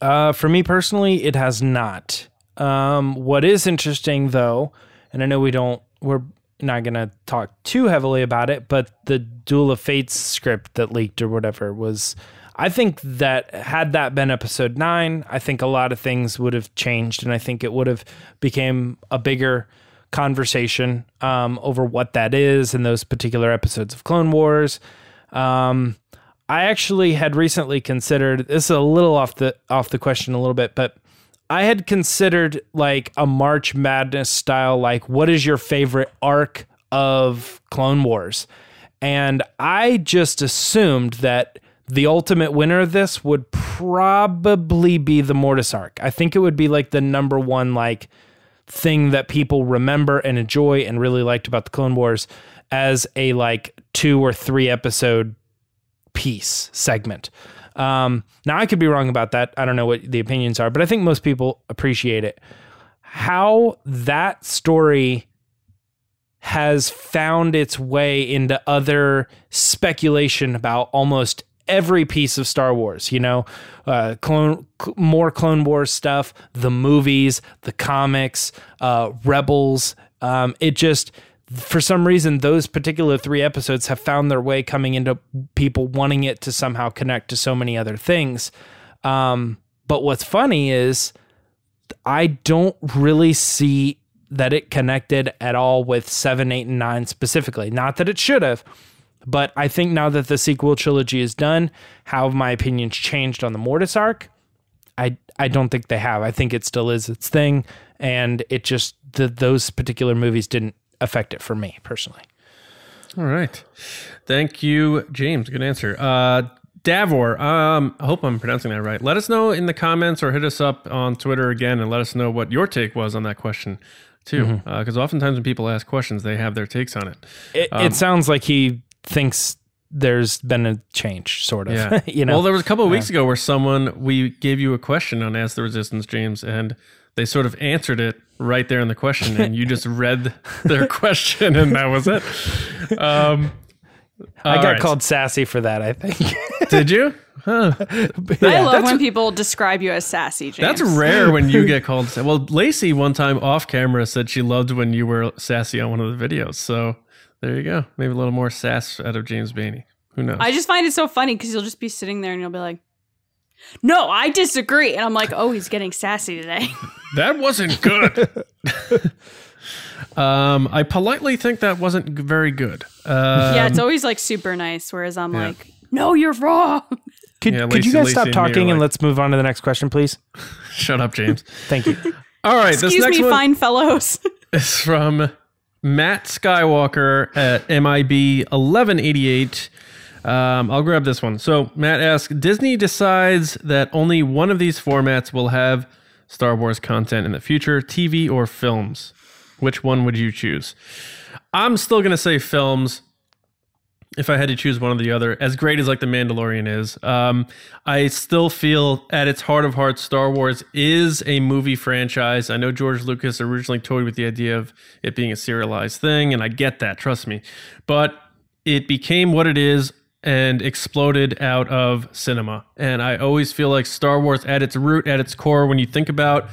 Uh, for me personally, it has not. Um, what is interesting though, and I know we don't, we're not going to talk too heavily about it, but the Duel of Fates script that leaked or whatever was, I think that had that been episode nine, I think a lot of things would have changed, and I think it would have became a bigger conversation um, over what that is in those particular episodes of Clone Wars. Um, I actually had recently considered this is a little off the off the question a little bit, but I had considered like a March Madness style, like what is your favorite arc of Clone Wars? And I just assumed that the ultimate winner of this would probably be the Mortis arc. I think it would be like the number one like thing that people remember and enjoy and really liked about the Clone Wars as a like two or three episode piece segment. Um, now I could be wrong about that. I don't know what the opinions are, but I think most people appreciate it. How that story has found its way into other speculation about almost every piece of Star Wars, you know, uh, clone, cl- more Clone Wars stuff, the movies, the comics, uh, Rebels. Um, it just, for some reason, those particular three episodes have found their way coming into people wanting it to somehow connect to so many other things. Um, but what's funny is I don't really see that it connected at all with seven, eight, and nine specifically. Not that it should have, but I think now that the sequel trilogy is done, how have my opinions changed on the Mortis arc? I I don't think they have. I think it still is its thing, and it just the, those particular movies didn't affect it for me personally. All right. Thank you, James. Good answer. Uh, Davor, um, I hope I'm pronouncing that right. Let us know in the comments or hit us up on Twitter again and let us know what your take was on that question, too. Because oftentimes when people ask questions, they have their takes on it. It, it sounds like he thinks there's been a change, sort of. Yeah. you know. Well, there was a couple of weeks ago where someone, we gave you a question on Ask the Resistance, James, and they sort of answered it right there in the question, and you just read their question, and that was it. Um, I got right. called sassy for that. I think. Did you? Huh. I love when people describe you as sassy, James. That's rare when you get called. Well, Lacey one time off camera said she loved when you were sassy on one of the videos. So there you go. Maybe a little more sass out of James Bainey. Who knows? I just find it so funny because you'll just be sitting there and you'll be like, "No, I disagree," and I'm like, "Oh, he's getting sassy today." that wasn't good. um, I politely think that wasn't very good. Uh, yeah, it's always like super nice, whereas I'm like, "No, you're wrong." Could, Yeah, could Lacey- you guys Lacey stop and me are talking and like- let's move on to the next question, please? shut up, James. Thank you. All right, this Excuse next me, one fine fellows. It's from Matt Skywalker at MIB 1188. Um, I'll grab this one. So Matt asks, Disney decides that only one of these formats will have Star Wars content in the future, TV or films. Which one would you choose? I'm still gonna say films. If I had to choose one or the other, as great as like the Mandalorian is, um, I still feel at its heart of hearts, Star Wars is a movie franchise. I know George Lucas originally toyed with the idea of it being a serialized thing, and I get that, trust me. But it became what it is and exploded out of cinema. And I always feel like Star Wars, at its root, at its core, when you think about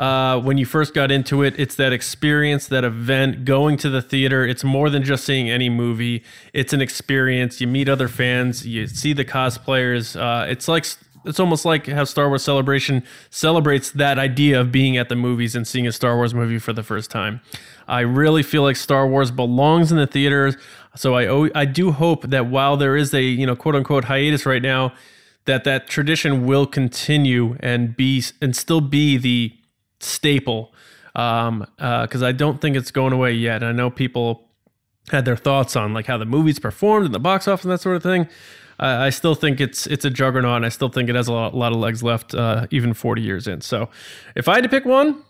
uh, when you first got into it, it's that experience, that event, going to the theater. It's more than just seeing any movie. It's an experience. You meet other fans. You see the cosplayers. Uh, it's like it's almost like how Star Wars Celebration celebrates that idea of being at the movies and seeing a Star Wars movie for the first time. I really feel like Star Wars belongs in the theaters. So I I do hope that while there is a you know quote unquote hiatus right now, that that tradition will continue and be and still be the staple um because i don't think it's going away yet i know people had their thoughts on like how the movies performed in the box office and that sort of thing uh, i still think it's it's a juggernaut and i still think it has a lot, lot of legs left uh, even 40 years in so if i had to pick one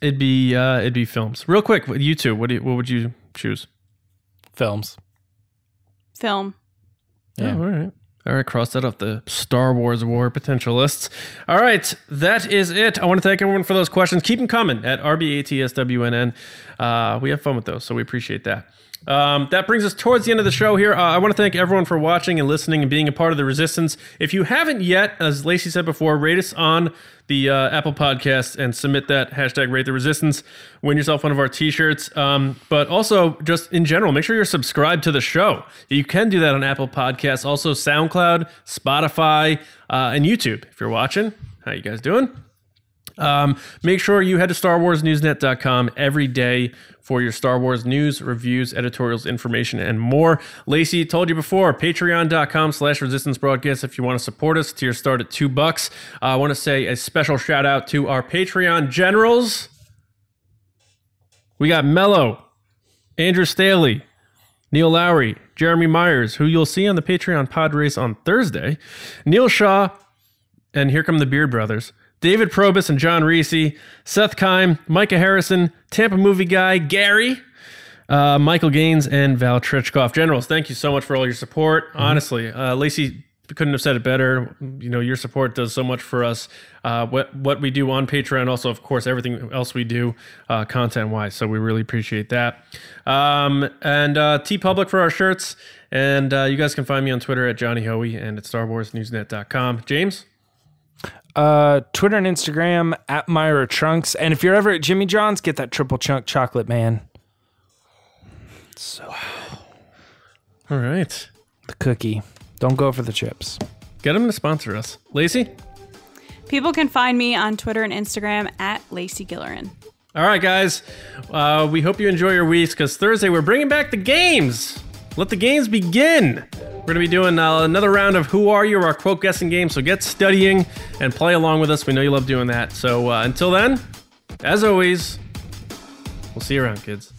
it'd be uh it'd be films real quick you two what do you, what would you choose Films. Film. Yeah. Oh, all right. All right, cross that off the Star Wars War potential lists. All right, that is it. I want to thank everyone for those questions. Keep them coming at RBATSWNN. Uh, we have fun with those, so we appreciate that. Um, that brings us towards the end of the show here. Uh, I want to thank everyone for watching and listening and being a part of the resistance. If you haven't yet, as Lacey said before, rate us on the uh, Apple Podcast and submit that hashtag rate the resistance. Win yourself one of our t shirts. Um, but also, just in general, make sure you're subscribed to the show. You can do that on Apple Podcasts, also SoundCloud, Spotify, uh, and YouTube. If you're watching, how you guys doing? Um, make sure you head to StarWarsNewsNet.com every day for your Star Wars news, reviews, editorials, information, and more. Lacey told you before, patreon.com slash resistance broadcast if you want to support us. Tier start at two bucks. Uh, I want to say a special shout out to our Patreon generals. We got Mello, Andrew Staley, Neil Lowry, Jeremy Myers, who you'll see on the Patreon pod race on Thursday, Neil Shaw, and here come the Beard Brothers. David Probus and John Reese, Seth Kime, Micah Harrison, Tampa movie guy, Gary, uh, Michael Gaines, and Val Trichkoff. Generals, thank you so much for all your support. Honestly, uh, Lacey couldn't have said it better. You know, your support does so much for us. Uh, what what we do on Patreon, also of course everything else we do, uh, content wise. So we really appreciate that. Um, and uh, TeePublic for our shirts. And uh, you guys can find me on Twitter at Johnny Hoey and at StarWarsNewsNet.com. James. Uh, Twitter and Instagram at Myra Trunks. And if you're ever at Jimmy John's, get that triple chunk chocolate, man. So All right. the cookie. Don't go for the chips. Get them to sponsor us. Lacey? People can find me on Twitter and Instagram at Lacey Gillerin. All right, guys. Uh, we hope you enjoy your weeks because Thursday we're bringing back the games. Let the games begin. We're going to be doing uh, another round of Who Are You, our quote guessing game. So get studying and play along with us. We know you love doing that. So uh, until then, as always, we'll see you around, kids.